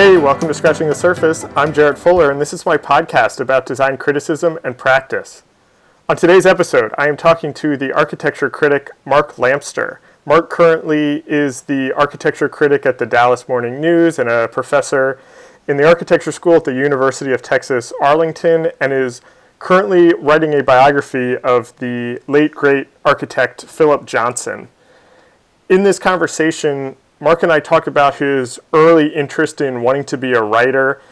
Hey, welcome to Scratching the Surface. I'm Jarrett Fuller, and this is my podcast about design criticism and practice. On today's episode, I am talking to the architecture critic Mark Lamster. Mark currently is the architecture critic at the Dallas Morning News and a professor in the architecture school at the University of Texas Arlington and is currently writing a biography of the late great architect Philip Johnson. In this conversation, Mark and I talk about his early interest in wanting to be a writer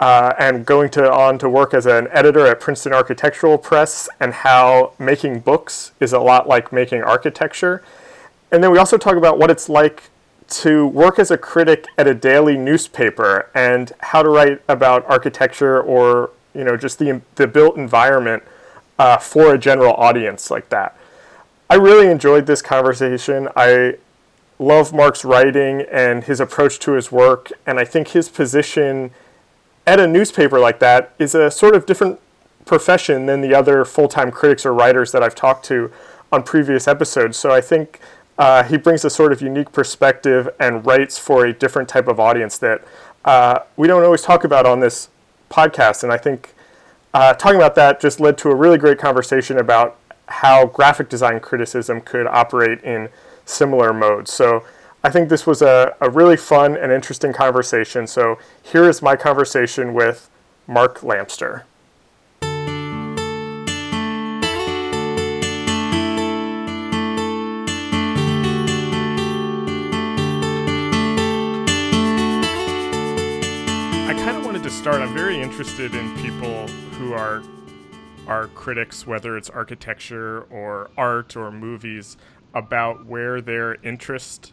uh, and going to, on to work as an editor at Princeton Architectural Press and how making books is a lot like making architecture. And then we also talk about what it's like to work as a critic at a daily newspaper and how to write about architecture or you know just the, the built environment uh, for a general audience like that. I really enjoyed this conversation. I love Mark's writing and his approach to his work, and I think his position at a newspaper like that is a sort of different profession than the other full time critics or writers that I've talked to on previous episodes. So I think uh, he brings a sort of unique perspective and writes for a different type of audience that uh, we don't always talk about on this podcast. And I think uh, talking about that just led to a really great conversation about how graphic design criticism could operate in similar modes. So I think this was a, a really fun and interesting conversation. So here is my conversation with Mark Lamster. I kind of wanted to start. I'm very interested in people who are are critics, whether it's architecture or art or movies about where their interest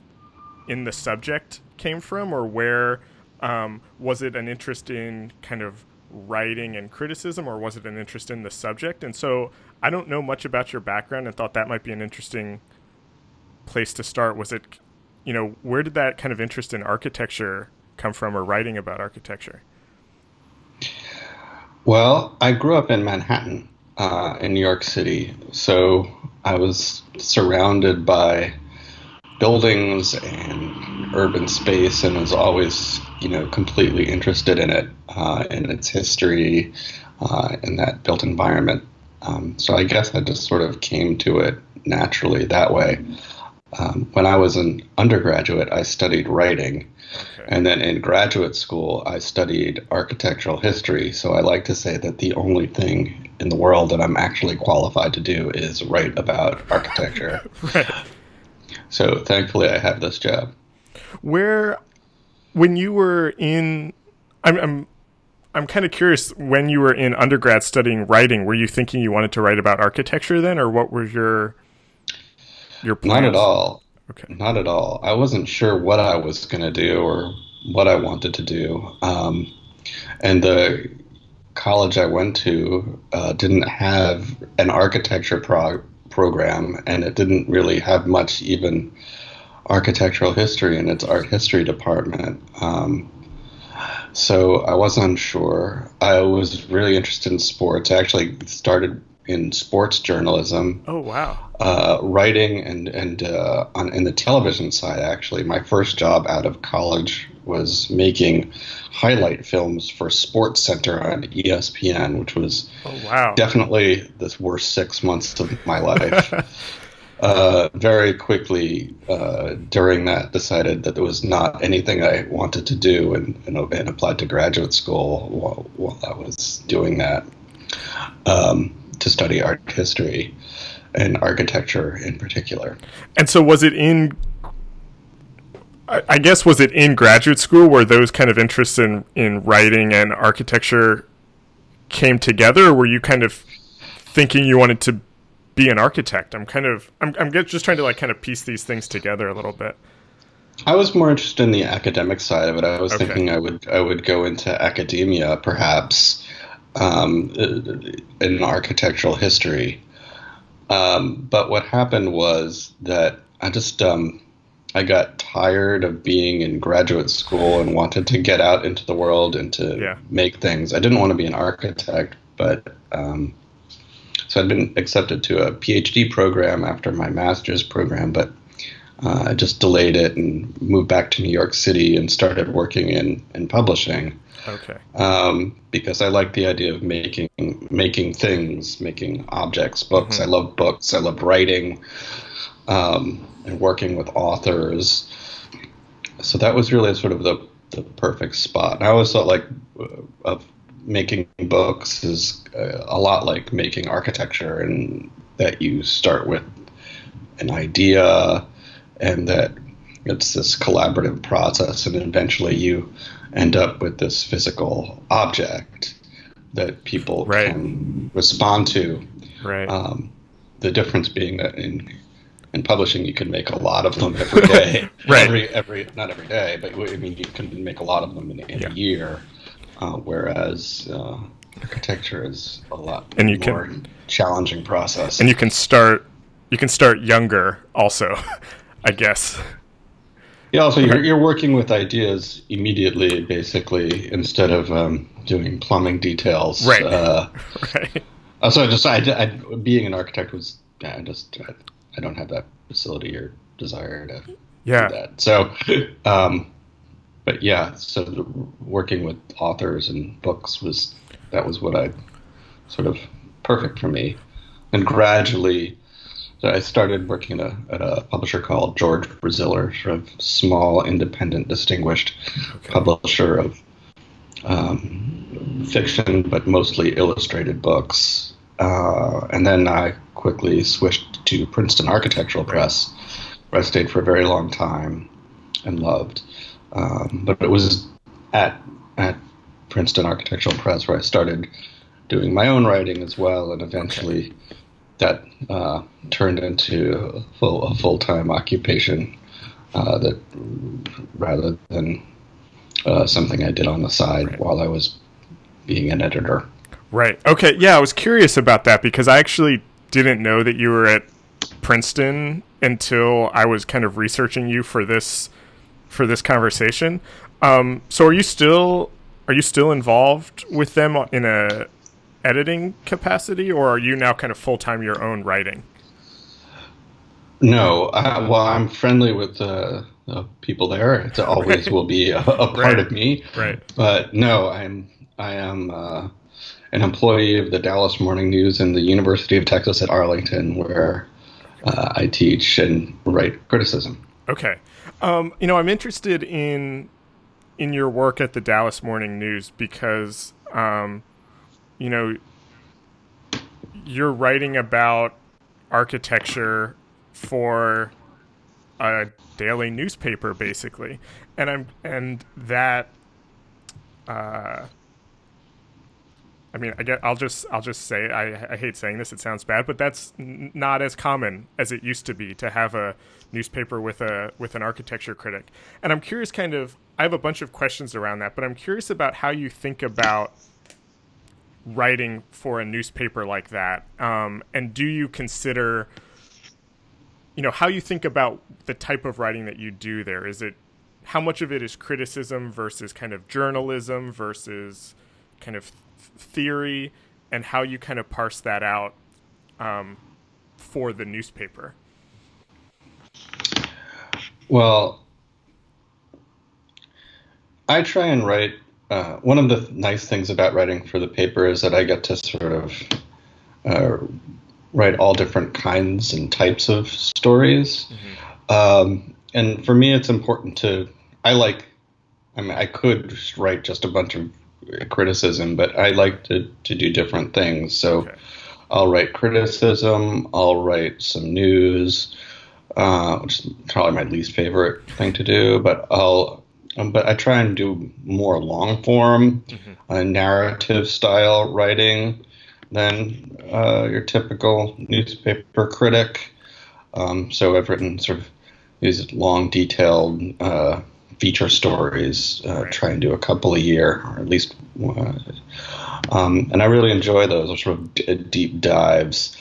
in the subject came from, or where um, was it an interest in kind of writing and criticism, or was it an interest in the subject? And so I don't know much about your background, and thought that might be an interesting place to start. Was it, you know, where did that kind of interest in architecture come from, or writing about architecture? Well, I grew up in Manhattan, uh, in New York City. So I was surrounded by buildings and urban space and was always, you know, completely interested in it, uh, in its history, uh, in that built environment. Um, so I guess I just sort of came to it naturally that way. Um, when I was an undergraduate, I studied writing. Okay. And then in graduate school, I studied architectural history. So I like to say that the only thing in the world that I'm actually qualified to do is write about architecture. right. So thankfully, I have this job. Where, when you were in, I'm, I'm I'm kind of curious when you were in undergrad studying writing, were you thinking you wanted to write about architecture then, or what were your your plans? Not at all. Okay. Not at all. I wasn't sure what I was going to do or what I wanted to do. Um, and the college I went to uh, didn't have an architecture prog- program, and it didn't really have much even architectural history in its art history department. Um, so I was unsure. I was really interested in sports. I actually started in sports journalism. Oh wow! Uh, writing and and uh, on in the television side, actually, my first job out of college was making highlight films for Sports Center on ESPN, which was oh, wow. definitely the worst six months of my life. uh, very quickly uh, during that, decided that there was not anything I wanted to do, and, and, and applied to graduate school while, while I was doing that um, to study art history and architecture in particular. And so, was it in I guess was it in graduate school where those kind of interests in in writing and architecture came together, or were you kind of thinking you wanted to be an architect? I'm kind of I'm I'm just trying to like kind of piece these things together a little bit. I was more interested in the academic side of it. I was okay. thinking I would I would go into academia perhaps um, in architectural history. Um, but what happened was that I just um, I got tired of being in graduate school and wanted to get out into the world and to yeah. make things. I didn't want to be an architect, but um, so I'd been accepted to a PhD program after my master's program, but uh, I just delayed it and moved back to New York City and started working in, in publishing. Okay. Um, because I like the idea of making making things, making objects, books. Mhm. I love books. I love writing um, and working with authors. So that was really sort of the, the perfect spot. And I always thought like uh, of making books is uh, a lot like making architecture, and that you start with an idea, and that it's this collaborative process, and eventually you end up with this physical object that people Right. can respond to. Right. Um, the difference being that in in publishing you can make a lot of them every day. Right. Every every not every day, but I mean you can make a lot of them in, in Yeah. a year. Uh, whereas uh, architecture is a lot And you more can- challenging process. and you can start you can start younger also, I guess. Yeah, also you're, you're working with ideas immediately, basically, instead of um, doing plumbing details. Right. Uh, Right. also, I just I, I, being an architect was yeah, I just I, I don't have that facility or desire to Yeah. do that. So, um, but yeah, so working with authors and books was that was what I sort of perfect for me, and gradually. I started working at a, at a publisher called George Braziller, sort of small, independent, distinguished publisher of um, fiction, but mostly illustrated books. Uh, and then I quickly switched to Princeton Architectural Press, where I stayed for a very long time and loved. Um, but it was at at Princeton Architectural Press where I started doing my own writing as well, and eventually that uh, turned into a full a full time occupation. Uh, that rather than uh, something I did on the side Right. while I was being an editor. Right. Okay. Yeah, I was curious about that because I actually didn't know that you were at Princeton until I was kind of researching you for this for this conversation. Um, so are you still are you still involved with them in a editing capacity, or are you now kind of full time your own writing? No, uh, well, I'm friendly with uh, the people there. It always Right. will be a, a part Right. of me. Right. But no, I'm I am uh, an employee of the Dallas Morning News and the University of Texas at Arlington, where uh, I teach and write criticism. Okay. Um, you know, I'm interested in in your work at the Dallas Morning News because um, you know you're writing about architecture for a daily newspaper basically. And I'm and that uh I mean, I get. I'll just. I'll just say. I. I hate saying this. It sounds bad, but that's n- not as common as it used to be to have a newspaper with a with an architecture critic. And I'm curious, kind of. I have a bunch of questions around that, but I'm curious about how you think about writing for a newspaper like that. Um, and do you consider, you know, how you think about the type of writing that you do there? Is it how much of it is criticism versus kind of journalism versus kind of th- theory, and how you kind of parse that out um, for the newspaper? Well, I try and write. Uh, one of the nice things about writing for the paper is that I get to sort of uh, write all different kinds and types of stories. Um, and for me, it's important to. I like. I mean, I could just write just a bunch of criticism, but I like to, to do different things. So Okay. I'll write criticism. I'll write some news, uh, which is probably my least favorite thing to do. But I'll, um, but I try and do more long form, uh, narrative style writing than uh, your typical newspaper critic. Um, so I've written sort of these long, detailed uh, feature stories. Uh, Right. Try and do a couple a year, or at least. Uh, um, and I really enjoy those sort of d- deep dives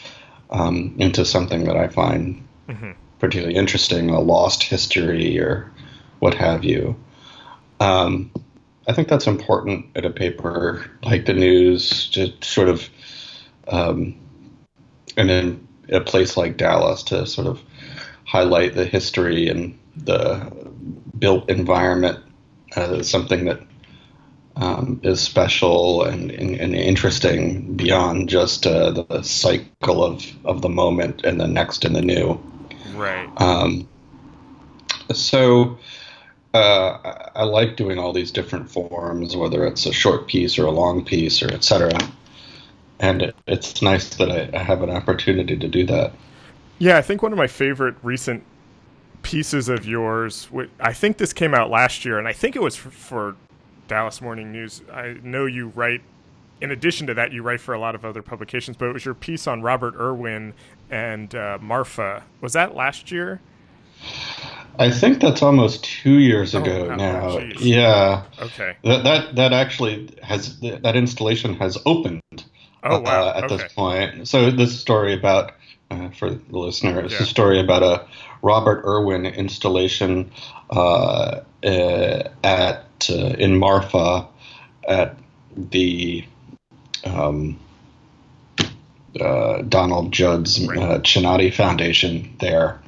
um, into something that I find particularly interesting, a lost history or what have you. Um, I think that's important at a paper like the news to sort of, um, and in a place like Dallas to sort of highlight the history and the built environment as something that um, is special and, and, and, interesting beyond just uh, the cycle of, of the moment and the next and the new. Right. Um, so uh, I like doing all these different forms, whether it's a short piece or a long piece or etc. And it, it's nice that I, I have an opportunity to do that. Yeah, I think one of my favorite recent pieces of yours. I think this came out last year, and I think it was for, Dallas Morning News. I know you write. In addition to that, you write for a lot of other publications, but it was your piece on Robert Irwin and uh, Marfa. Was that last year? I think that's almost two years oh, ago oh, now. Oh, yeah. Okay. That that that actually has that installation has opened. Oh wow. Uh, at okay. this point, so this story about uh, for the listener. It's yeah. a story about a Robert Irwin installation uh, uh, at uh, in Marfa at the um, uh, Donald Judd's right. Uh, Chinati Foundation there,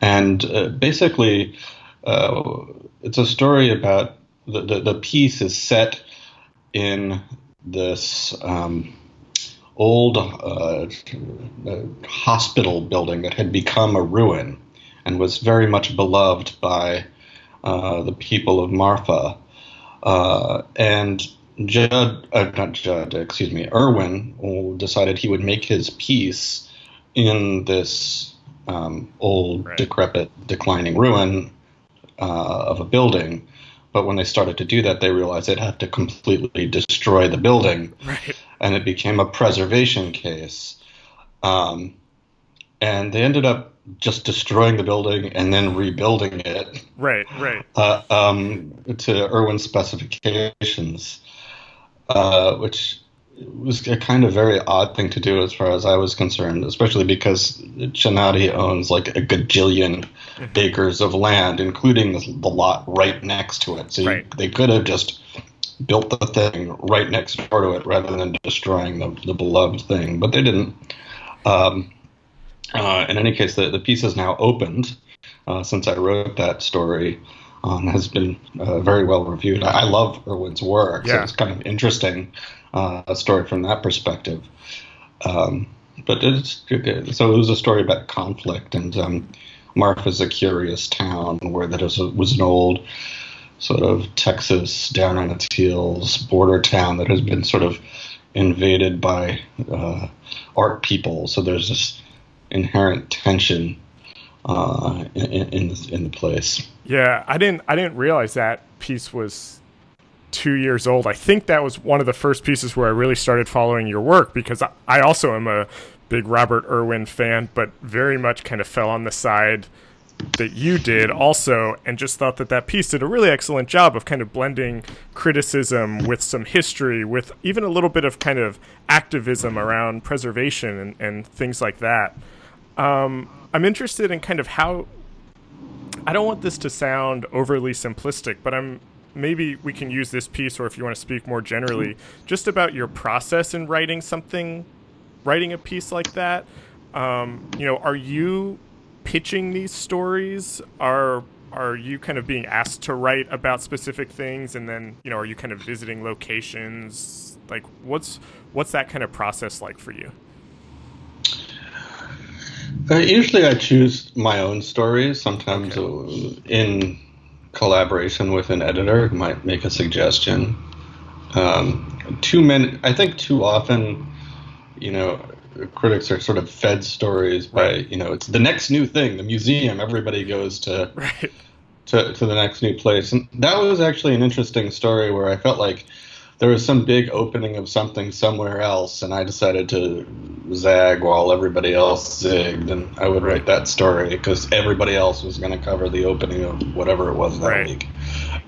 and uh, basically it's a story about the, the, the piece is set in this. Um, old uh, hospital building that had become a ruin and was very much beloved by uh, the people of Marfa. Uh, and Judd, uh, not Judd, excuse me, Irwin decided he would make his piece in this um, old, right. decrepit, declining ruin uh, of a building. But when they started to do that, they realized they'd have to completely destroy the building. Right. And it became a preservation case. Um, and they ended up just destroying the building and then rebuilding it. Right, right. Uh, um, to Irwin's specifications, uh, which was a kind of very odd thing to do as far as I was concerned, especially because Chinati owns like a gajillion mm-hmm. acres of land, including the, the, lot right next to it. So right. you, they could have just built the thing right next door to it rather than destroying the, the beloved thing, but they didn't. Um, uh, in any case, the, the piece is now opened uh, since I wrote that story. Um, has been uh, very well reviewed. I, I love Irwin's work, yeah. so it's kind of interesting uh, a story from that perspective. Um, but it's so it was a story about conflict, and um, Marfa's a curious town where that was, was an old sort of Texas down on its heels border town that has been sort of invaded by uh, art people. So there's this inherent tension uh, in, in, the, in the place. Yeah, I didn't I didn't realize that piece was two years old. I think that was one of the first pieces where I really started following your work because I also am a big Robert Irwin fan, but very much kind of fell on the side that you did also and just thought that that piece did a really excellent job of kind of blending criticism with some history with even a little bit of kind of activism around preservation and, and things like that um, i'm interested in kind of how i don't want this to sound overly simplistic but i'm maybe we can use this piece or if you want to speak more generally just about your process in writing something writing a piece like that um, you know are you pitching these stories? Are are you kind of being asked to write about specific things and then, you know, are you kind of visiting locations? Like what's what's that kind of process like for you? Uh, usually I choose my own stories, sometimes okay. In collaboration with an editor who might make a suggestion. Um, too many, I think too often, you know, critics are sort of fed stories by you know it's the next new thing the museum everybody goes to right. to, to the next new place and that was actually an interesting story where i felt like there was some big opening of something somewhere else and i decided to zag while everybody else zigged and i would write that story because everybody else was going to cover the opening of whatever it was that right. week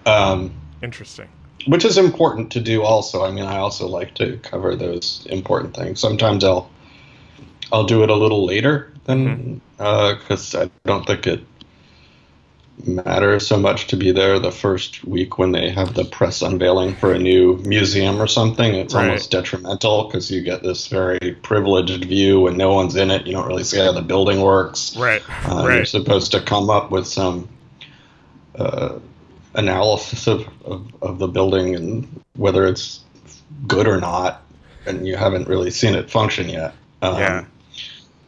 um, interesting which is important to do also i mean i also like to cover those important things sometimes i'll I'll do it a little later than because mm-hmm. uh, I don't think it matter so much to be there the first week when they have the press unveiling for a new museum or something. It's Right. almost detrimental because you get this very privileged view when no one's in it. You don't really see how the building works. Right. Uh, You're supposed to come up with some uh, analysis of, of, of the building and whether it's good or not, and you haven't really seen it function yet. Um, Yeah.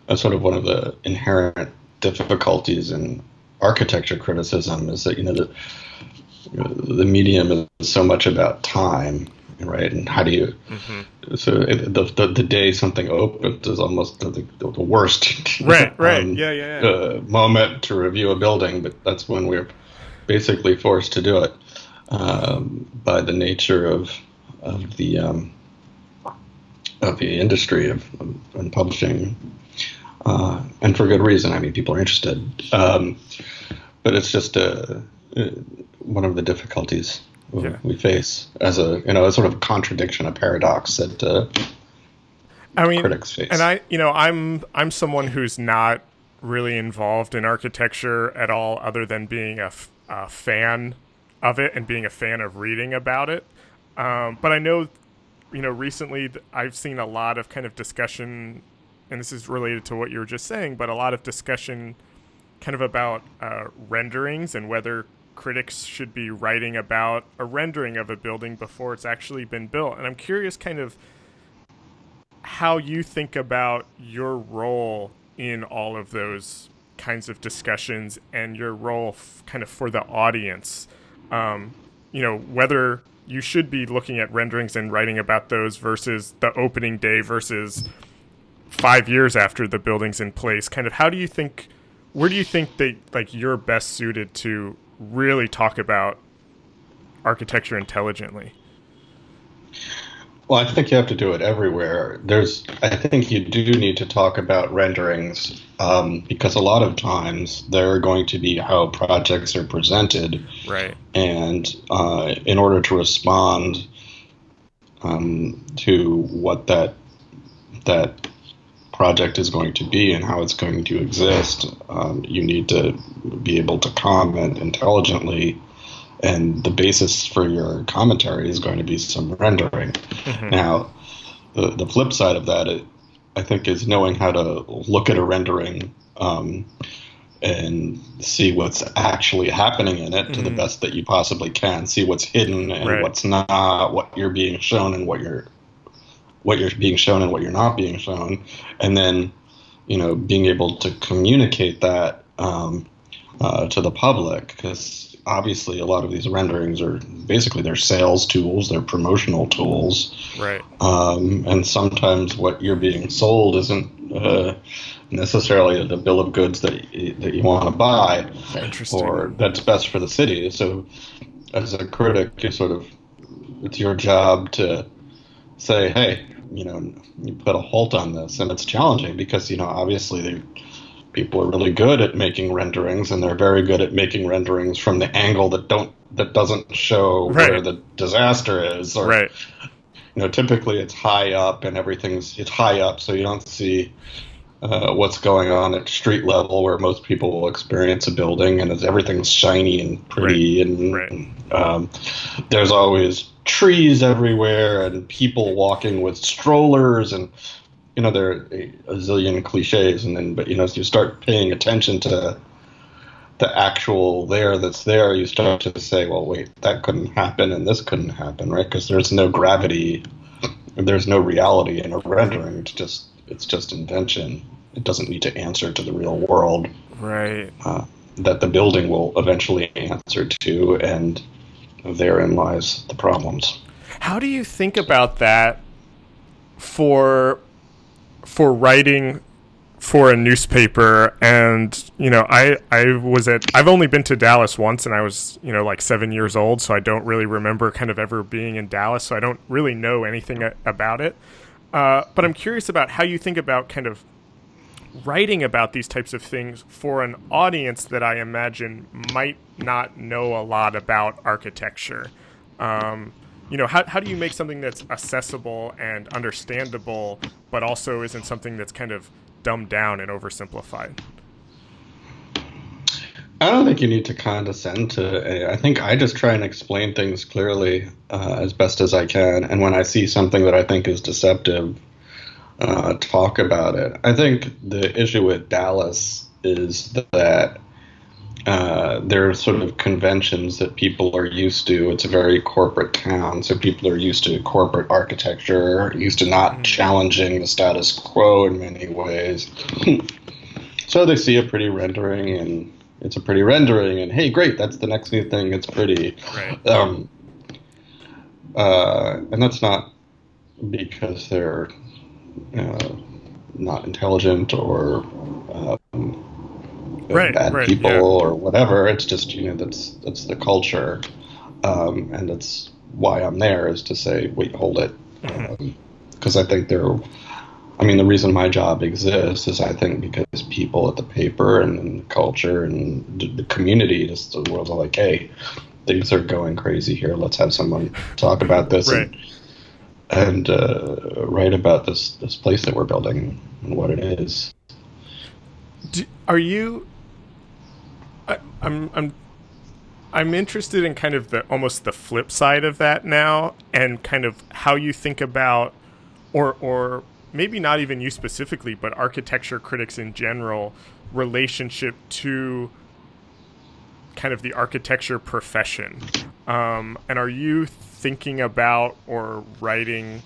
That's sort of one of the inherent difficulties in architecture criticism is that you know the the medium is so much about time, right? And how do you Mhm. so it, the, the the day something opens is almost the, the, the worst Right. Right. um, yeah. Yeah. Yeah. uh, moment to review a building, but that's when we're basically forced to do it um, by the nature of of the um, of the industry of, of and publishing, uh, and for good reason. I mean, people are interested, um, but it's just uh, uh, one of the difficulties Yeah. we face as a you know a sort of contradiction, a paradox that uh, I mean, critics face. and I, you know, I'm I'm someone who's not really involved in architecture at all, other than being a, f- a fan of it and being a fan of reading about it. Um, but I know, you know, recently I've seen a lot of kind of discussion, and this is related to what you were just saying, but a lot of discussion, kind of about uh, renderings and whether critics should be writing about a rendering of a building before it's actually been built. And I'm curious, kind of how you think about your role in all of those kinds of discussions and your role f- kind of for the audience. Um, you know, whether you should be looking at renderings and writing about those versus the opening day versus five years after the building's in place. Kind of how do you think, where do you think that like you're best suited to really talk about architecture intelligently? Well, I think you have to do it everywhere. There's, I think you do need to talk about renderings um, because a lot of times they're going to be how projects are presented, Right. and uh, in order to respond um, to what that that project is going to be and how it's going to exist, um, you need to be able to comment intelligently and the basis for your commentary is going to be some rendering. Now, the, the flip side of that, it, I think, is knowing how to look at a rendering um, and see what's actually happening in it to the best that you possibly can. See what's hidden and Right. what's not, what you're being shown and what you're what you're being shown and what you're not being shown, and then you know being able to communicate that um, uh, to the public because obviously a lot of these renderings are basically they're sales tools, they're promotional tools, Right. um, and sometimes what you're being sold isn't uh, necessarily the bill of goods that y- that you want to buy or that's best for the city. So, as a critic, you sort of it's your job to say, hey, you know, you put a halt on this, and it's challenging because you know obviously they, people are really good at making renderings, and they're very good at making renderings from the angle that don't that doesn't show where the disaster is, or Right. you know, typically it's high up and everything's it's high up, so you don't see uh, what's going on at street level where most people will experience a building, and it's, everything's shiny and pretty, and Right. Um, there's always trees everywhere and people walking with strollers, and you know there are a, a zillion cliches, and then but you know as you start paying attention to the actual there that's there, you start to say, well, wait, that couldn't happen and this couldn't happen, right? Because there's no gravity, there's no reality in a rendering. It's just it's just invention. It doesn't need to answer to the real world Right. uh, that the building will eventually answer to, and therein lies the problems. How do you think about that for for writing for a newspaper and you know I I was at I've only been to Dallas once and I was you know like 7 years old so I don't really remember kind of ever being in Dallas so I don't really know anything about it uh, but I'm curious about how you think about kind of writing about these types of things for an audience that I imagine might not know a lot about architecture. Um, you know, how, how do you make something that's accessible and understandable, but also isn't something that's kind of dumbed down and oversimplified? I don't think you need to condescend to. I think I just try and explain things clearly uh, as best as I can, and when I see something that I think is deceptive, uh, talk about it. I think the issue with Dallas is that uh, there are sort of conventions that people are used to. It's a very corporate town, so people are used to corporate architecture, used to not mm-hmm. challenging the status quo in many ways. so they see a pretty rendering and it's a pretty rendering, and hey, great, that's the next new thing. It's pretty. Right. Um, uh, and that's not because they're uh, not intelligent or um, right, bad right, people yeah. or whatever. It's just you know that's that's the culture, um, and that's why I'm there is to say, wait, hold it, because mm-hmm. um, I think they're I mean, the reason my job exists is I think because people at the paper and, the culture and the community, just the world are like, hey, things are going crazy here. Let's have someone talk about this right. and, and uh, write about this this place that we're building and what it is. Do, are you? I, I'm I'm I'm interested in kind of the almost the flip side of that now, and kind of how you think about, or or maybe not even you specifically, but architecture critics in general, relationship to kind of the architecture profession. Um, and are you thinking about or writing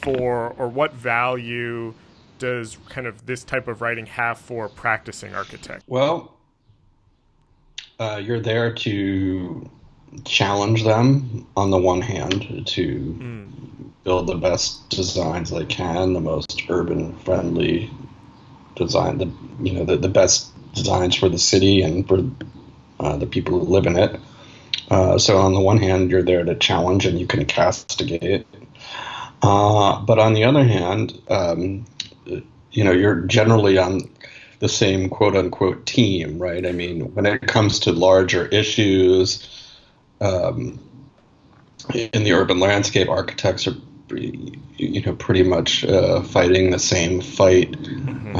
for, or what value does kind of this type of writing have for practicing architect? Well, uh, you're there to challenge them on the one hand to mm. build the best designs they can, the most urban friendly design, the you know the, the best designs for the city and for uh, the people who live in it. Uh, so on the one hand, you're there to challenge and you can castigate. Uh, but on the other hand, um, you know you're generally on the same quote unquote team, right? I mean, when it comes to larger issues um, in the urban landscape, architects are you know pretty much uh, fighting the same fight mm-hmm.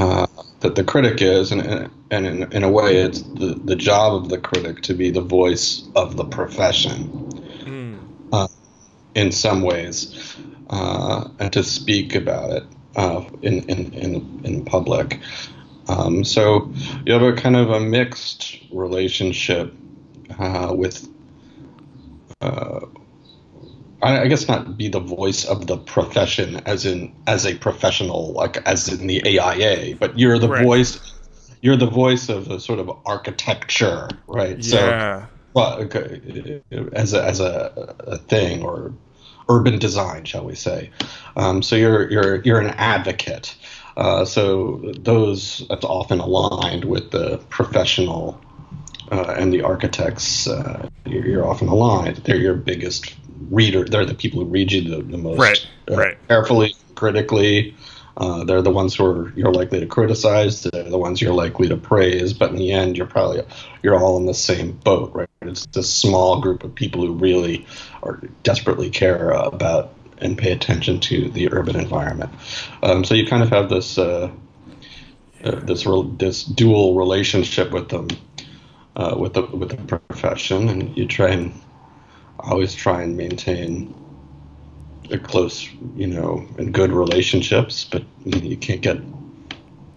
That the critic is, and and in, in, a way, it's the the job of the critic to be the voice of the profession. Mm. Uh, in some ways, uh, and to speak about it uh, in, in in in public. Um, so you have a kind of a mixed relationship uh, with uh, I, guess not be the voice of the profession as in as a professional like as in the AIA, but you're the right. voice you're the voice of a sort of architecture, right? Yeah. So, well, as a, as a, a thing or urban design, shall we say? Um, so you're you're you're an advocate. Uh, so those that's often aligned with the professional uh, and the architects, uh, you're, you're, often aligned. They're your biggest reader. They're the people who read you the, the most right, uh, right. carefully, critically. Uh, they're the ones who are, you're likely to criticize. They're the ones you're likely to praise. But in the end, you're probably you're all in the same boat, right? It's this small group of people who really are desperately care about and pay attention to the urban environment. Um, so you kind of have this uh, uh, this this dual relationship with them uh, with the with the profession, and you try and always try and maintain a close, you know, and good relationships, but you, know, you can't get. And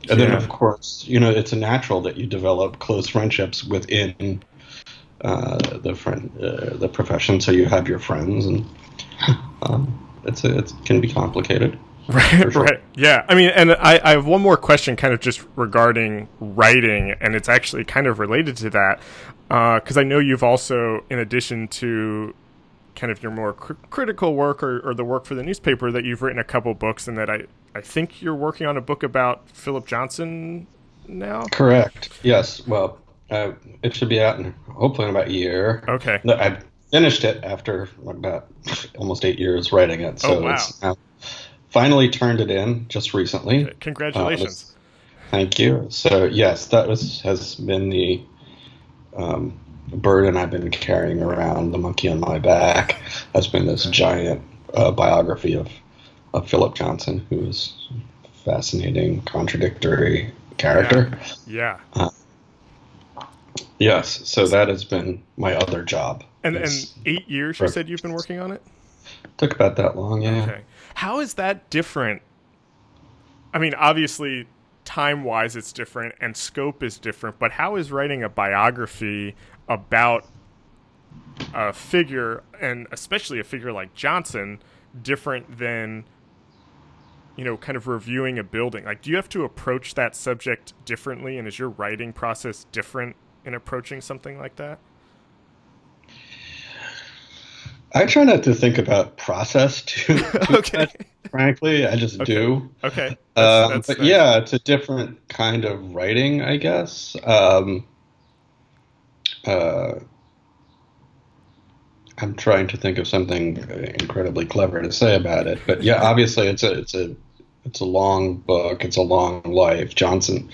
yeah. then, of course, you know, it's a natural that you develop close friendships within uh, the friend, uh, the profession. So you have your friends, and um, it's a, it can be complicated. Right, sure. right. Yeah. I mean, and I, I have one more question kind of just regarding writing, and it's actually kind of related to that. Because uh, I know you've also, in addition to kind of your more cr- critical work or, or, the work for the newspaper, that you've written a couple books, and that I, I think you're working on a book about Philip Johnson now? Correct. Yes. Well, uh, it should be out in hopefully in about a year. Okay. I finished it after about almost eight years writing it. So oh, wow. it's now finally turned it in just recently. Congratulations. Uh, thank you. So yes, that was has been the um, burden I've been carrying around. The monkey on my back has been this giant uh, biography of of Philip Johnson, who is fascinating, contradictory character. Yeah. yeah. Uh, Yes, so that has been my other job. And and eight years you said you've been working on it. Took about that long, yeah. Okay. How is that different? I mean, obviously, time wise, it's different, and scope is different. But how is writing a biography about a figure, and especially a figure like Johnson, different than you know, kind of reviewing a building? Like, do you have to approach that subject differently? And is your writing process different in approaching something like that? I try not to think about process too, too okay. much, frankly. I just okay. do. Okay. Um, that's, that's but nice. yeah, it's a different kind of writing, I guess. Um, uh, I'm trying to think of something incredibly clever to say about it, but yeah, obviously it's a it's a it's a long book. It's a long life. Johnson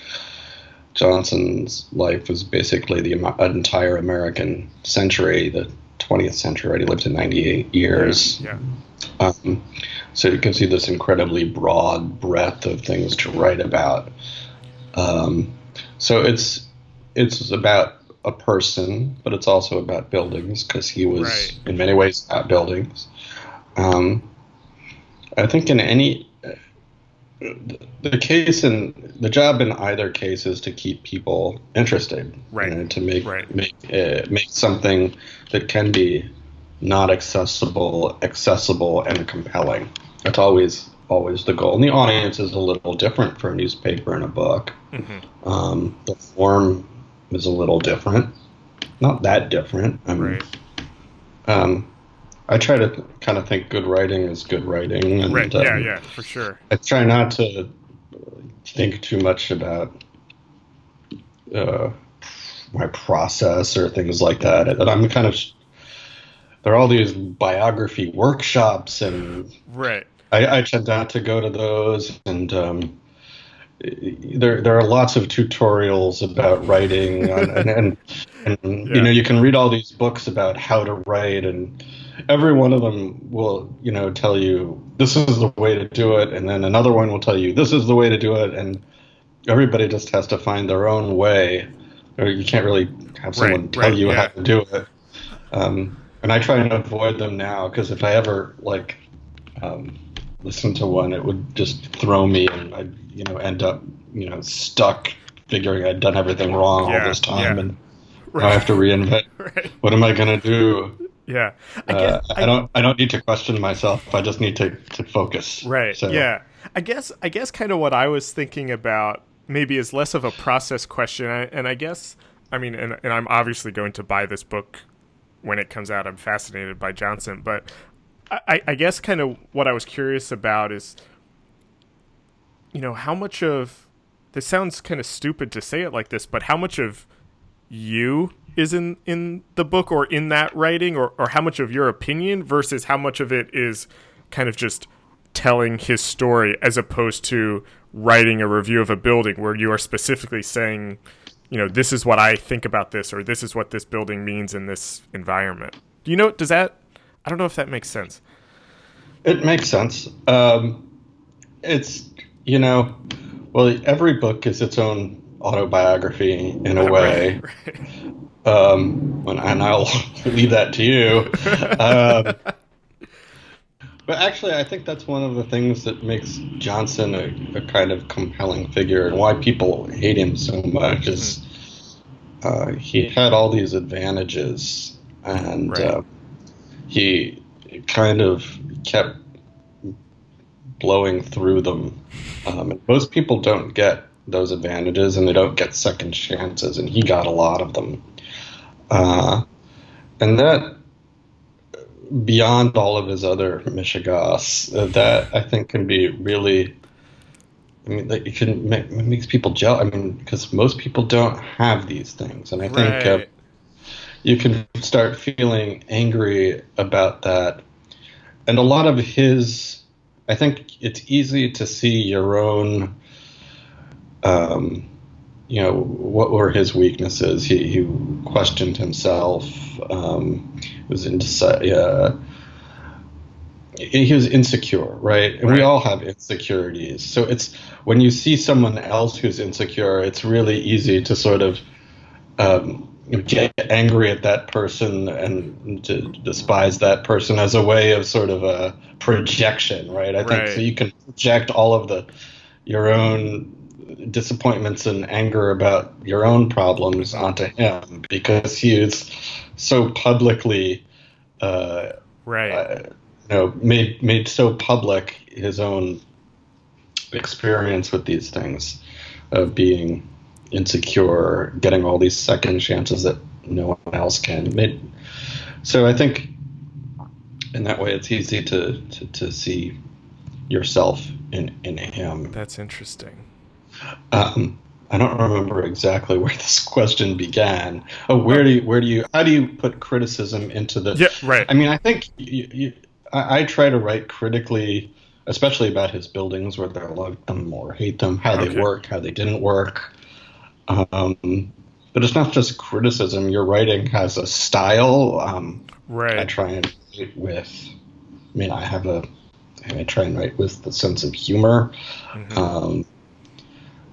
Johnson's life was basically the entire American century, the 20th century. He lived in 98 years. Yeah. Um, so you can see this incredibly broad breadth of things to write about. Um, so it's it's about a person, but it's also about buildings because he was right. in many ways about buildings. Um, I think in any the case in the job in either case is to keep people interested, right? You know, to make right. make uh, make something that can be not accessible accessible and compelling. That's always always the goal. And the audience is a little different for a newspaper and a book. Mm-hmm. Um, the form is a little different, not that different. I mean, right. Um, I try to kind of think good writing is good writing. And, right. Yeah. Um, yeah. For sure. I try not to think too much about uh, my process or things like that. And I'm kind of there are all these biography workshops and right. I, I tend not to go to those and. Um, there there are lots of tutorials about writing and, and, and, and yeah. you know you can read all these books about how to write and every one of them will, you know, tell you this is the way to do it, and then another one will tell you this is the way to do it, and everybody just has to find their own way, or you can't really have someone right, tell right, you yeah. how to do it. Um, and I try and avoid them now because if I ever like um, listen to one, it would just throw me, and I, you know, end up, you know, stuck figuring I'd done everything wrong yeah, all this time, yeah. and I have to reinvent. right. What am I gonna do? Yeah, I, guess, uh, I, I, don't. I don't need to question myself. I just need to, to focus. Right. So. Yeah. I guess. I guess kind of what I was thinking about maybe is less of a process question, and I guess I mean, and, and I'm obviously going to buy this book when it comes out. I'm fascinated by Johnson, but I, I guess kind of what I was curious about is, you know, how much of this sounds kind of stupid to say it like this, but how much of you is in in the book or in that writing or or how much of your opinion versus how much of it is kind of just telling his story as opposed to writing a review of a building where you are specifically saying you know this is what i think about this or this is what this building means in this environment. Do you know does that i don't know if that makes sense. It makes sense. Um, it's you know well every book is its own autobiography in a way. right, right. Um, and I'll leave that to you. Um, but actually, I think that's one of the things that makes Johnson a, a kind of compelling figure, and why people hate him so much is uh, he had all these advantages, and right. uh, he kind of kept blowing through them. Um, most people don't get those advantages, and they don't get second chances, and he got a lot of them. Uh, and that, beyond all of his other mishegas, uh, that I think can be really. I mean, that it can make, it makes people jealous. I mean, because most people don't have these things, and I think uh, you can start feeling angry about that. And a lot of his, I think it's easy to see your own um, you know, what were his weaknesses? He, he questioned himself. Um, was into, uh, he was insecure, right? And right. we all have insecurities. So it's when you see someone else who's insecure, it's really easy to sort of um, get angry at that person and to despise that person as a way of sort of a projection, right? I think so you can project all of the your own disappointments and anger about your own problems onto him because he is so publicly uh, right uh, you know made made so public his own experience with these things of being insecure, getting all these second chances that no one else can. Made, so I think in that way it's easy to, to, to see yourself in, in him. That's interesting. Um, I don't remember exactly where this question began. Oh, where do you, where do you, how do you put criticism into the? Yeah, right. I mean, I think you, you, I, I, try to write critically, especially about his buildings, whether I love them or hate them, how okay. they work, how they didn't work. Um, but it's not just criticism. Your writing has a style. Um, right. I try and write with. I mean, I have a. I try and write with the sense of humor. Mm-hmm. Um,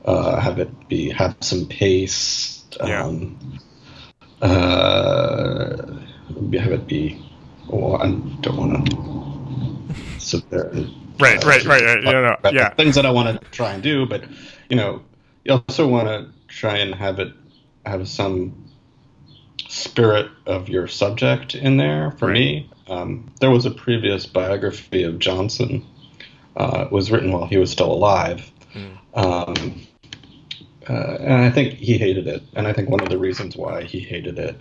uh, have it be have some pace. Um, yeah. Uh, have it be. Oh, I don't want to sit there. And, right, uh, right, right, right. No, no, yeah. Things that I want to try and do, but you know, you also want to try and have it have some spirit of your subject in there. For right. me, um, there was a previous biography of Johnson. Uh, it was written while he was still alive. Mm. Um, uh, and I think he hated it. And I think one of the reasons why he hated it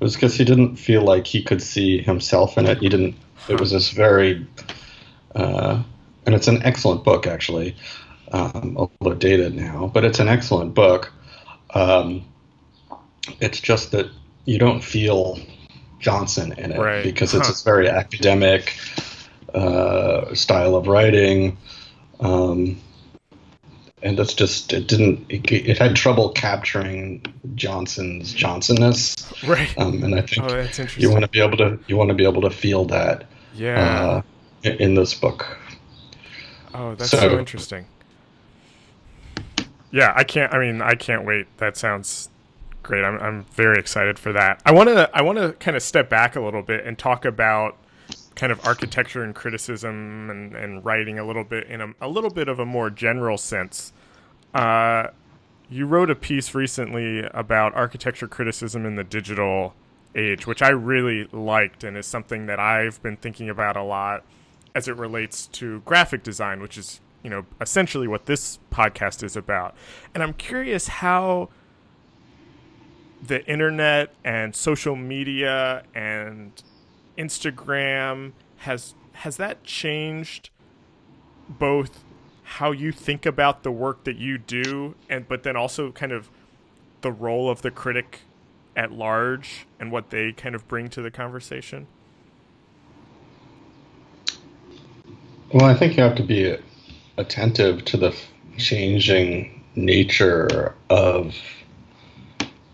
was because he didn't feel like he could see himself in it. He didn't. It was this very, uh, and it's an excellent book actually, um, although dated now. But it's an excellent book. Um, it's just that you don't feel Johnson in it right. because it's huh. a very academic uh, style of writing. Um, and that's just it didn't it, it, had trouble capturing Johnson's Johnsonness, right? Um, and I think oh, you want to be able to you want to be able to feel that, yeah, uh, in, this book. Oh, that's so, so interesting. Yeah, I can't. I mean, I can't wait. That sounds great. I'm I'm very excited for that. I want to I want to kind of step back a little bit and talk about kind of architecture and criticism and, and writing a little bit in a, a little bit of a more general sense. Uh, you wrote a piece recently about architecture criticism in the digital age, which I really liked and is something that I've been thinking about a lot as it relates to graphic design, which is you know essentially what this podcast is about. And I'm curious how the internet and social media and Instagram has has that changed both how you think about the work that you do and but then also kind of the role of the critic at large and what they kind of bring to the conversation? Well, I think you have to be attentive to the changing nature of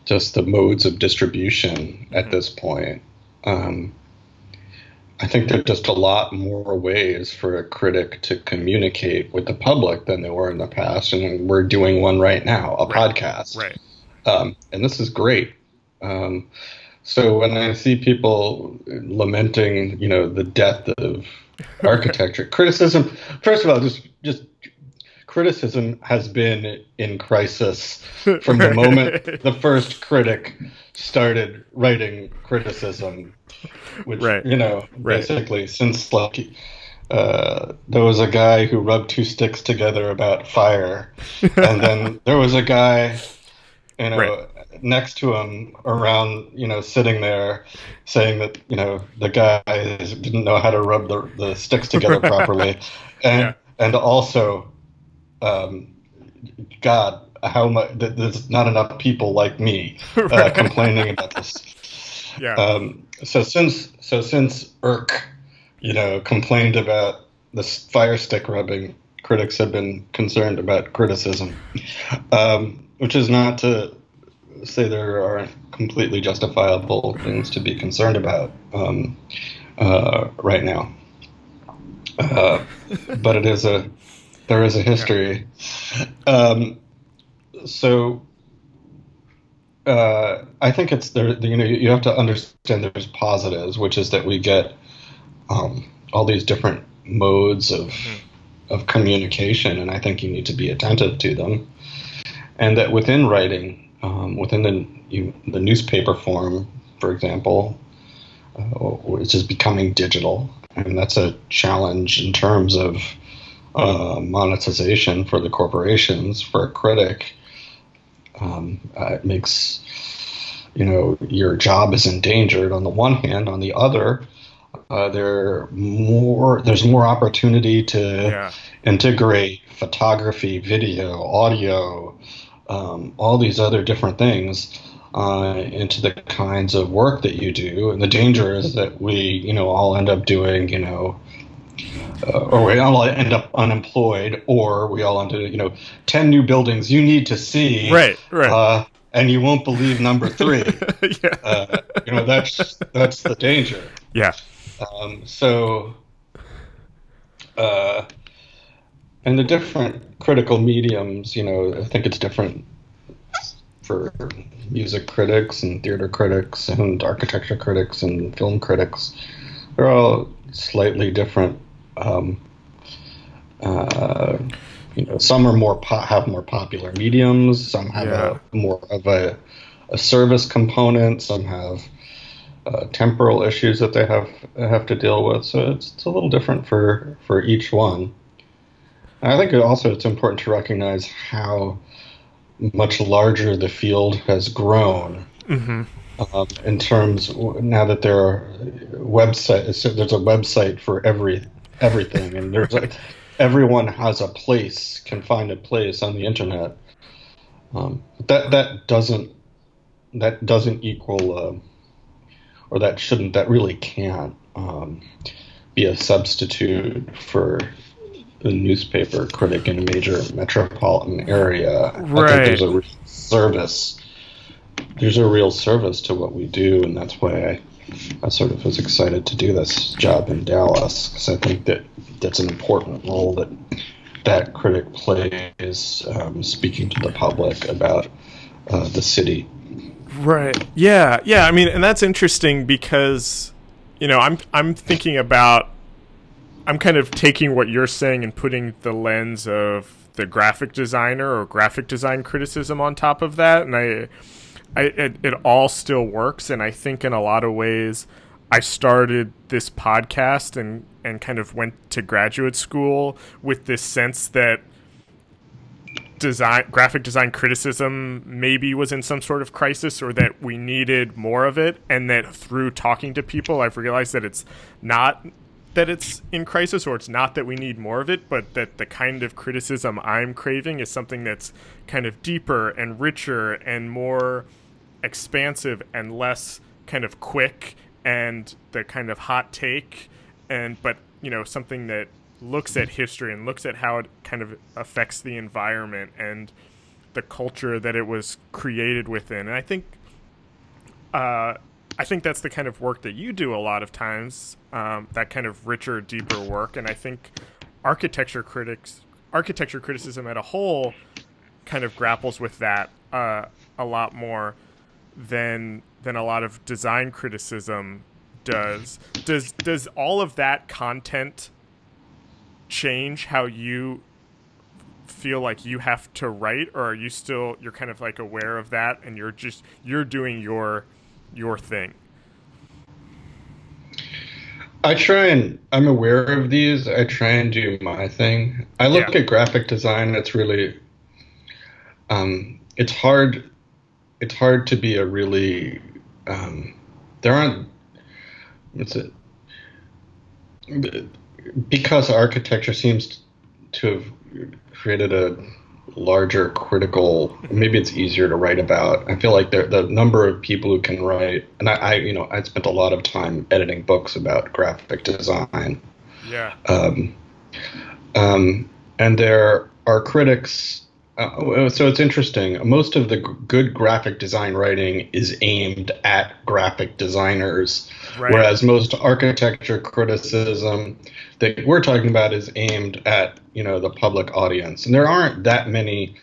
just the modes of distribution at mm-hmm. this point. Um, I think there are just a lot more ways for a critic to communicate with the public than there were in the past, and we're doing one right now, a right. podcast. Right. Um, and this is great. Um, so when I see people lamenting, you know, the death of architecture. criticism, first of all, just just criticism has been in crisis from the moment the first critic started writing criticism, which right. you know right. basically since like. Uh, there was a guy who rubbed two sticks together about fire, and then there was a guy, you know, right next to him around, you know, sitting there saying that, you know, the guy didn't know how to rub the, the sticks together properly. and, yeah. and also, um, God, how much, there's not enough people like me uh, complaining about this. Yeah. Um, so since, so since Irk, you know, complained about the fire stick rubbing, critics have been concerned about criticism, um, which is not to say there aren't completely justifiable things to be concerned about um, uh, right now. Uh, but it is a there is a history. Um, so uh, I think it's there. You know, you have to understand there's positives, which is that we get um, all these different modes of mm-hmm. of communication, and I think you need to be attentive to them. And that within writing, um, within the you, the newspaper form, for example, uh, which is becoming digital, and that's a challenge in terms of uh, monetization for the corporations. For a critic, um, uh, it makes you know your job is endangered on the one hand. On the other, uh, there more there's more opportunity to yeah. integrate photography, video, audio, um, all these other different things uh, into the kinds of work that you do. And the danger is that we, you know, all end up doing, you know, uh, or we all end up unemployed, or we all end up, you know, ten new buildings you need to see, right, right, uh, and you won't believe number three. yeah. Uh, you know, that's that's the danger. Yeah. Um, so, uh, and the different critical mediums, you know, I think it's different for music critics and theater critics and architecture critics and film critics. They're all slightly different. Um, uh, you know, some are more po- have more popular mediums. Some have yeah. a more of a, a service component. Some have uh, temporal issues that they have have to deal with. So it's, it's a little different for for each one. And I think it also it's important to recognize how much larger the field has grown. Mm-hmm. Um, in terms now that there are websites, there's a website for every everything, and there's like everyone has a place, can find a place on the internet. Um, that that doesn't that doesn't equal, uh, or that shouldn't, that really can't um, be a substitute for a newspaper critic in a major metropolitan area. Right. I think there's a real service. There's a real service to what we do, and that's why I, I sort of was excited to do this job in Dallas because I think that that's an important role that that critic plays, um, speaking to the public about uh, the city. Right. Yeah. Yeah. I mean, and that's interesting because, you know, I'm I'm thinking about I'm kind of taking what you're saying and putting the lens of the graphic designer or graphic design criticism on top of that, and I, I it, it all still works. And I think in a lot of ways, I started this podcast and and kind of went to graduate school with this sense that design graphic design criticism maybe was in some sort of crisis or that we needed more of it and that through talking to people I've realized that it's not that it's in crisis or it's not that we need more of it, but that the kind of criticism I'm craving is something that's kind of deeper and richer and more expansive and less kind of quick and the kind of hot take and but you know something that looks at history and looks at how it kind of affects the environment and the culture that it was created within. And I think uh, I think that's the kind of work that you do a lot of times, um, that kind of richer, deeper work. And I think architecture critics, architecture criticism at a whole, kind of grapples with that uh, a lot more than than a lot of design criticism does. Does does all of that content change how you feel like you have to write or are you still you're kind of like aware of that and you're just you're doing your your thing? I try and I'm aware of these. I try and do my thing. I look yeah. at graphic design. It's really, um, it's hard. It's hard to be a really. Um, there aren't. It's a because architecture seems to have created a larger critical maybe it's easier to write about. I feel like the, the number of people who can write and I, I, you know i spent a lot of time editing books about graphic design. Yeah. Um, um, and there are critics uh, so it's interesting most of the g- good graphic design writing is aimed at graphic designers right. whereas most architecture criticism that we're talking about is aimed at you know the public audience, and there aren't that many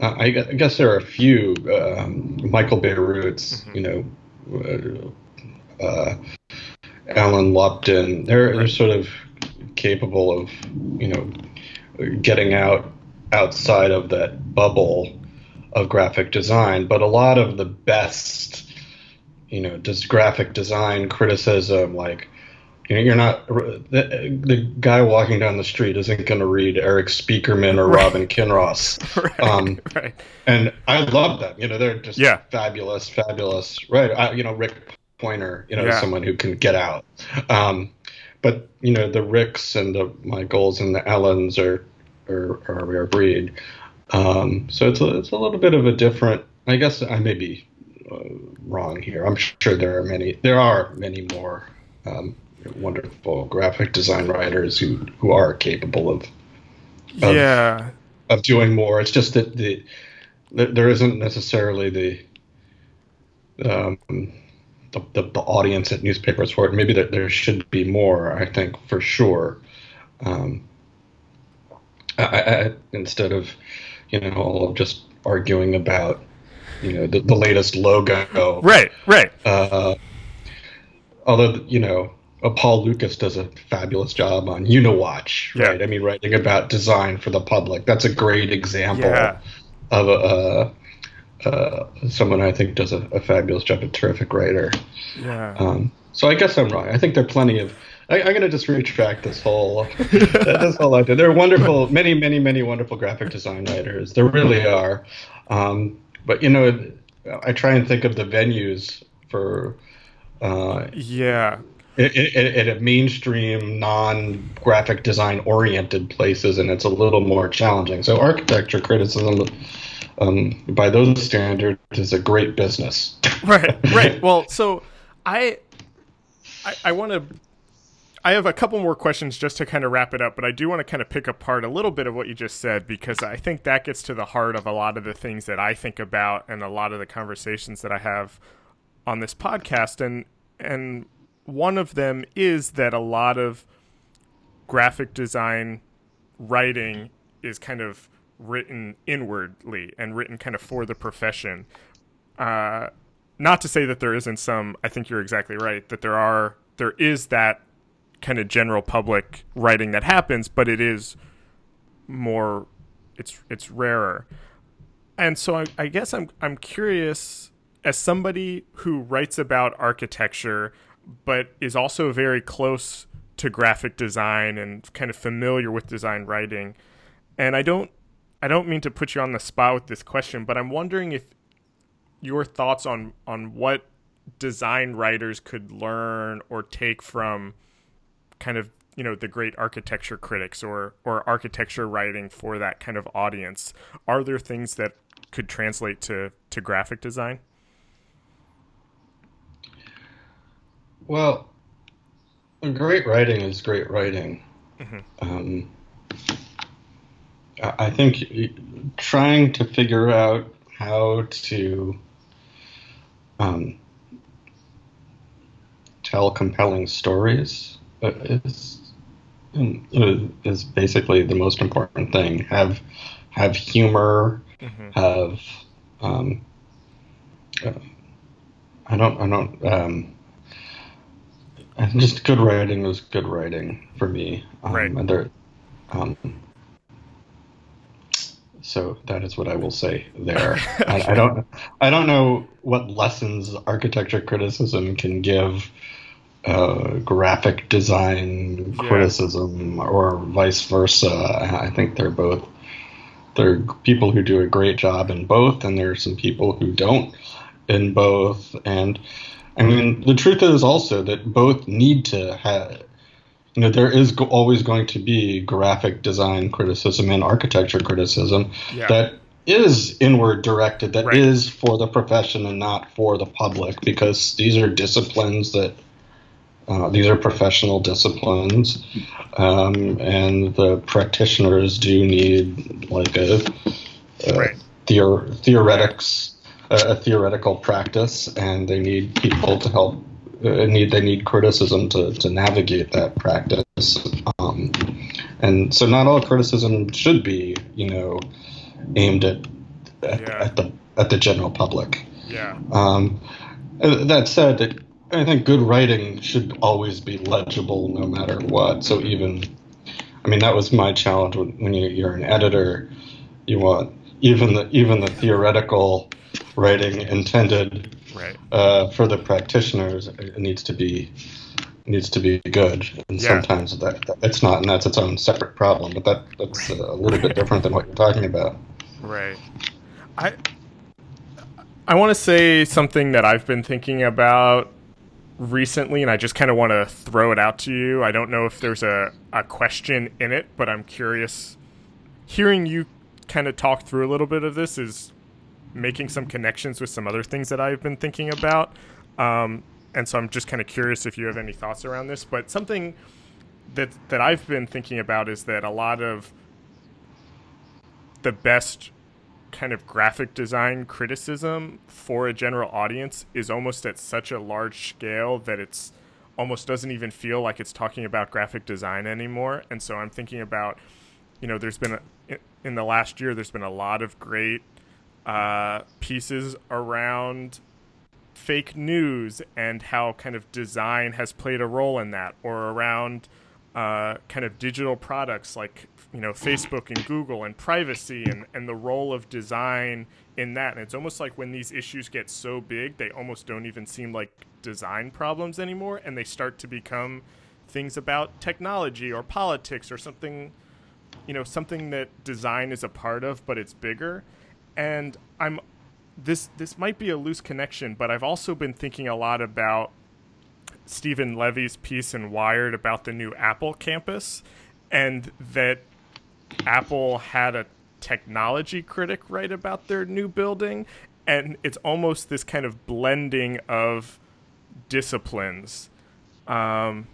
uh, I, guess there are a few um, Michael Bierut's, mm-hmm. you know, uh, uh, Ellen Lupton. They're right. they're sort of capable of you know getting out outside of that bubble of graphic design. But a lot of the best, you know, does graphic design criticism like you know, you're not the, the guy walking down the street isn't going to read Erik Spiekermann or right. Robin Kinross. right, um, right. And I love them. You know, they're just yeah. fabulous, fabulous. Right. I, you know, Rick Poynor, You know, yeah. someone who can get out. Um, but you know, the Ricks and the Michaels and the Ellens are are, are a rare breed. Um, so it's a, it's a little bit of a different. I guess I may be uh, wrong here. I'm sure there are many. There are many more. Um, wonderful graphic design writers who who are capable of, of yeah of doing more. It's just that the, the there isn't necessarily the um the, the, the, audience at newspapers for it. Maybe that there should be more. I think for sure. Um, I, I, instead of you know all of just arguing about you know the, the latest logo. Right. Right. Uh, although you know uh, Paul Lukas does a fabulous job on Uni Watch, right? Yeah. I mean, writing about design for the public. That's a great example yeah. of a, uh, uh, someone I think does a, a, fabulous job, a terrific writer. Yeah. Um, so I guess I'm wrong. I think there are plenty of. I, am going to just retract this whole this whole idea. There are wonderful, many, many, many wonderful graphic design writers. There really are. Um, but you know, I try and think of the venues for. Uh, yeah at, a mainstream, non-graphic design oriented places, and it's a little more challenging. So architecture criticism, um, by those standards, is a great business. right, right. Well, so I, I, I want to. I have a couple more questions just to kind of wrap it up, but I do want to kind of pick apart a little bit of what you just said because I think that gets to the heart of a lot of the things that I think about and a lot of the conversations that I have on this podcast. And and one of them is that a lot of graphic design writing is kind of written inwardly and written kind of for the profession. Uh, not to say that there isn't some. I think you're exactly right that there are there is that kind of general public writing that happens, but it is more it's it's rarer. And so I, I guess I'm I'm curious as somebody who writes about architecture but is also very close to graphic design and kind of familiar with design writing. And I don't I don't mean to put you on the spot with this question, but I'm wondering if your thoughts on on what design writers could learn or take from kind of you know the great architecture critics or or architecture writing for that kind of audience are there things that could translate to to graphic design Well, great writing is great writing. Mm-hmm. Um, I think trying to figure out how to um, tell compelling stories is is basically the most important thing. Have have humor. Mm-hmm. Have um, uh, I don't I don't um, just good writing is good writing for me. Um, right. And there, um, so that is what I will say there. I, I, don't, I don't know what lessons architecture criticism can give uh, graphic design yeah. criticism or vice versa. I think they're both. There are people who do a great job in both, and there are some people who don't in both, and I mean, the truth is also that both need to have, you know, there is go- always going to be graphic design criticism and architecture criticism yeah. that is inward directed, that right. is for the profession and not for the public, because these are disciplines that. Uh, these are professional disciplines, um, and the practitioners do need like a, a right. theor- theoretics a, theoretical practice, and they need people to help. Uh, need they need criticism to, to navigate that practice, um, and so not all criticism should be you know aimed at at, Yeah. at the at the general public. Yeah. Um, uh, that said, I think good writing should always be legible no matter what. So even, I mean, that was my challenge when, when you, you're an editor. You want even the even the theoretical writing intended Right. uh, for the practitioners it needs to be needs to be good, and Yeah. sometimes that, that it's not, and that's its own separate problem. But that that's a little bit different than what you're talking about. Right. I I want to say something that I've been thinking about recently, and I just kind of want to throw it out to you. I don't know if there's a, a question in it, but I'm curious. Hearing you kind of talk through a little bit of this is making some connections with some other things that I've been thinking about. Um, and so I'm just kind of curious if you have any thoughts around this. But something that that I've been thinking about is that a lot of the best kind of graphic design criticism for a general audience is almost at such a large scale that it's almost doesn't even feel like it's talking about graphic design anymore. And so I'm thinking about, you know, there's been a, in the last year there's been a lot of great uh, pieces around fake news and how kind of design has played a role in that, or around uh, kind of digital products like you know Facebook and Google and privacy and, and the role of design in that. And it's almost like when these issues get so big, they almost don't even seem like design problems anymore, and they start to become things about technology or politics or something you know something that design is a part of but it's bigger and i'm this this might be a loose connection but i've also been thinking a lot about steven levy's piece in wired about the new apple campus and that apple had a technology critic write about their new building and it's almost this kind of blending of disciplines. Um,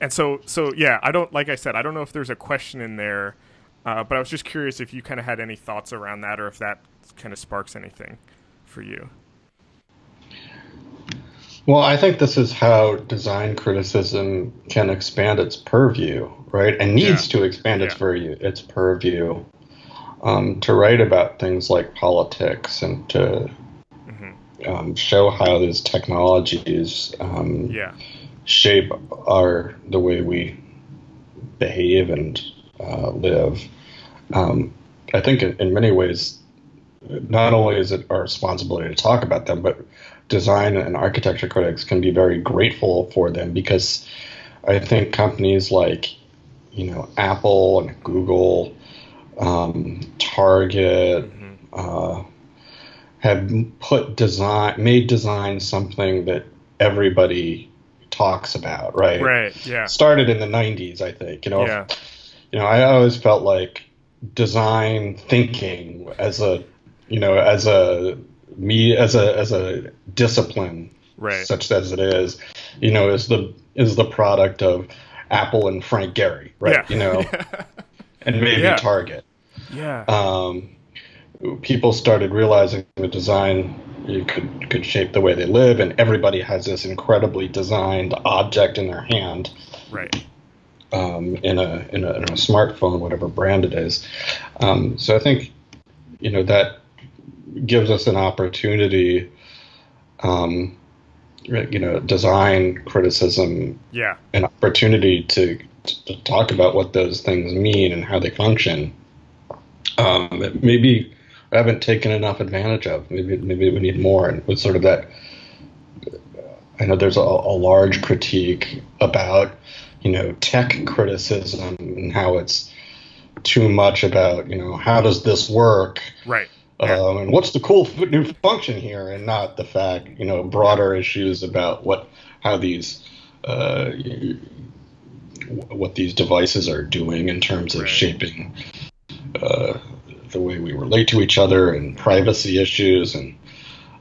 and so so yeah i don't like i said i don't know if there's a question in there uh, but i was just curious if you kind of had any thoughts around that or if that kind of sparks anything for you Well, I think this is how design criticism can expand its purview, right? And needs Yeah. to expand its purview, its purview um, to write about things like politics and to Mm-hmm. um, show how these technologies um, yeah shape our the way we behave and uh, live. Um, I think in, in many ways, not only is it our responsibility to talk about them, but design and architecture critics can be very grateful for them because I think companies like you know Apple and Google, um, Target. Uh, have put design made design something that everybody talks about right? Right yeah. Started in the 90s i think you know? Yeah. You know i always felt like design thinking as a you know as a me as a as a discipline right. such as it is you know is the is the product of apple and frank gehry right yeah. you know and maybe Yeah. target. Yeah. Um, people started realizing that design you could could shape the way they live, and everybody has this incredibly designed object in their hand right. um, in a in a in a smartphone, whatever brand it is. Um, so I think you know that gives us an opportunity. Um, you know, design criticism, yeah an opportunity to, to talk about what those things mean and how they function. Um, that maybe I haven't taken enough advantage of. Maybe maybe we need more. And with sort of that, I know there's a, a large critique about you know tech criticism and how it's too much about you know how does this work right. Um, and what's the cool f- new function here, and not the fact, you know, broader issues about what how these uh, what these devices are doing in terms of Right. shaping uh, the way we relate to each other and privacy issues, and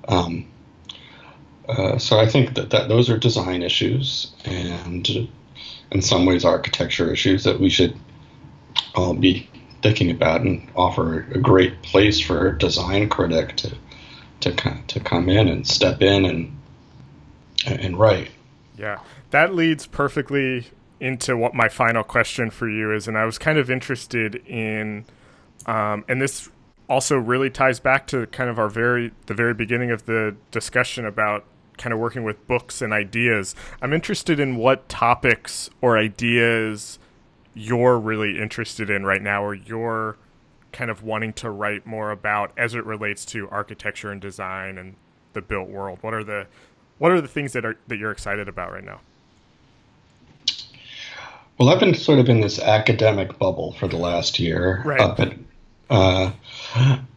um, uh, so I think that, that those are design issues, and in some ways architecture issues that we should all be thinking about and offer a great place for a design critic to to to come in and step in and and write. Yeah, that leads perfectly into what my final question for you is, and I was kind of interested in, um, and this also really ties back to kind of our very the very beginning of the discussion about kind of working with books and ideas. I'm interested in what topics or ideas you're really interested in right now or you're kind of wanting to write more about as it relates to architecture and design and the built world. What are the what are the things that are that you're excited about right now? Well, I've been sort of in this academic bubble for the last year right. up at uh,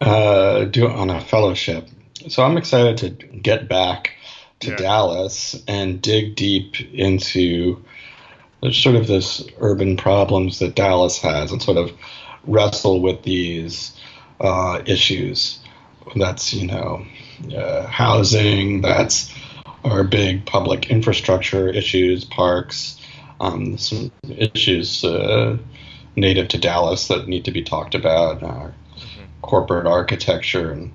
uh, do on a fellowship. So I'm excited to get back to yeah. Dallas and dig deep into sort of this urban problems that Dallas has and sort of wrestle with these uh, issues. That's you know uh, housing. That's our big public infrastructure issues, parks, um, some issues uh, native to Dallas that need to be talked about, uh, mm-hmm. corporate architecture, and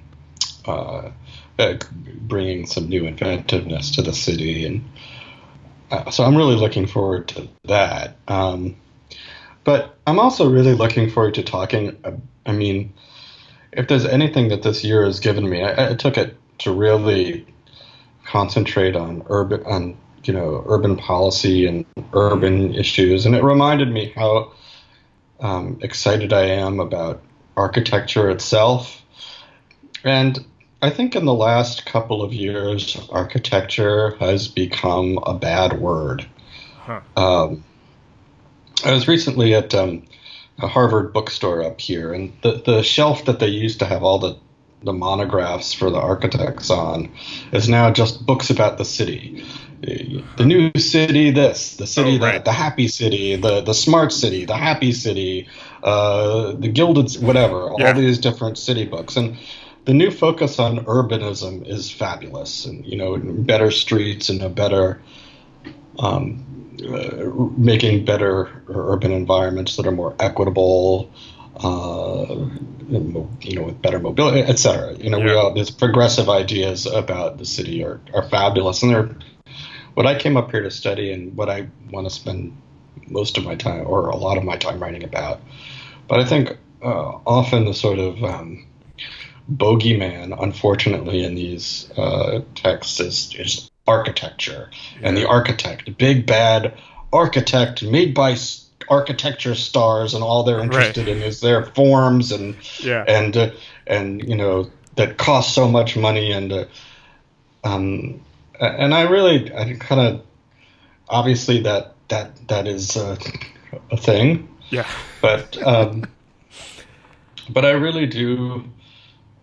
uh, uh, bringing some new inventiveness to the city. And so I'm really looking forward to that. Um, but I'm also really looking forward to talking. Uh, I mean, if there's anything that this year has given me, I, I took it to really concentrate on urban, on you know, urban policy and urban issues, and it reminded me how um, excited I am about architecture itself. And I think in the last couple of years, architecture has become a bad word. Huh. Um, I was recently at um, a Harvard bookstore up here, and the, the shelf that they used to have all the, the monographs for the architects on is now just books about the city. The new city, this, the city, oh, right. that, the happy city, the, the smart city, the happy city, uh, the gilded, whatever, yeah. all these different city books. And the new focus on urbanism is fabulous, and you know, better streets and a better, um, uh, making better urban environments that are more equitable, uh, you know, with better mobility, etc. You know, yeah. we all these progressive ideas about the city are, are fabulous, and they're what I came up here to study and what I want to spend most of my time or a lot of my time writing about. But I think uh, often the sort of um, bogeyman, unfortunately, in these uh, texts is, is architecture. Yeah. And the architect, big bad architect made by architecture stars, and all they're interested right. in is their forms and yeah. and uh, and you know that cost so much money and uh, um and I really I kind of obviously that that that is uh, a thing. Yeah. But um, but I really do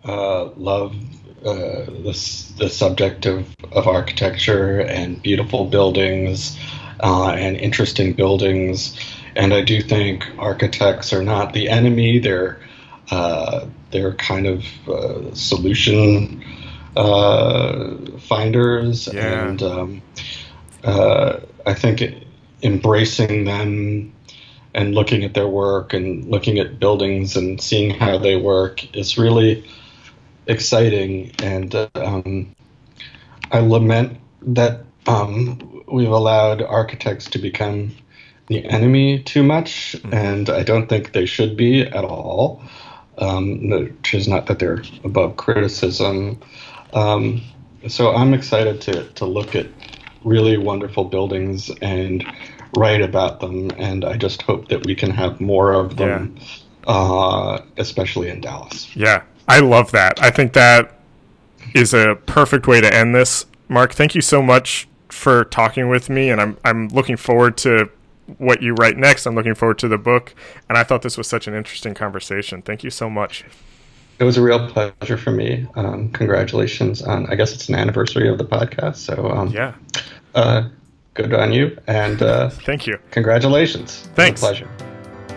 uh, love uh, this the subject of, of architecture and beautiful buildings uh, and interesting buildings. And I do think architects are not the enemy. They're uh, they're kind of uh, solution uh, finders, yeah. and um, I think embracing them and looking at their work and looking at buildings and seeing how they work is really exciting, and um, I lament that um, we've allowed architects to become the enemy too much, mm-hmm. and I don't think they should be at all. Um, which is not that they're above criticism. Um, so I'm excited to to look at really wonderful buildings and write about them, and I just hope that we can have more of them, yeah. uh, especially in Dallas. Yeah, I love that. I think that is a perfect way to end this. Mark, thank you so much for talking with me, and I'm I'm looking forward to what you write next. I'm looking forward to the book, and I thought this was such an interesting conversation. Thank you so much. It was a real pleasure for me. Um, congratulations on, I guess it's an anniversary of the podcast. So um, yeah, uh, good on you, and uh, thank you. Congratulations. Thanks. pleasure.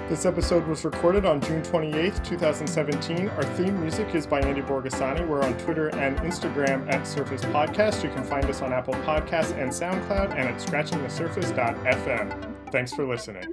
This episode was recorded on June 28th, 2017. Our theme music is by Andy Borgasani. We're on Twitter and Instagram at Surface Podcast. You can find us on Apple Podcasts and SoundCloud and at scratchingthesurface.fm. Thanks for listening.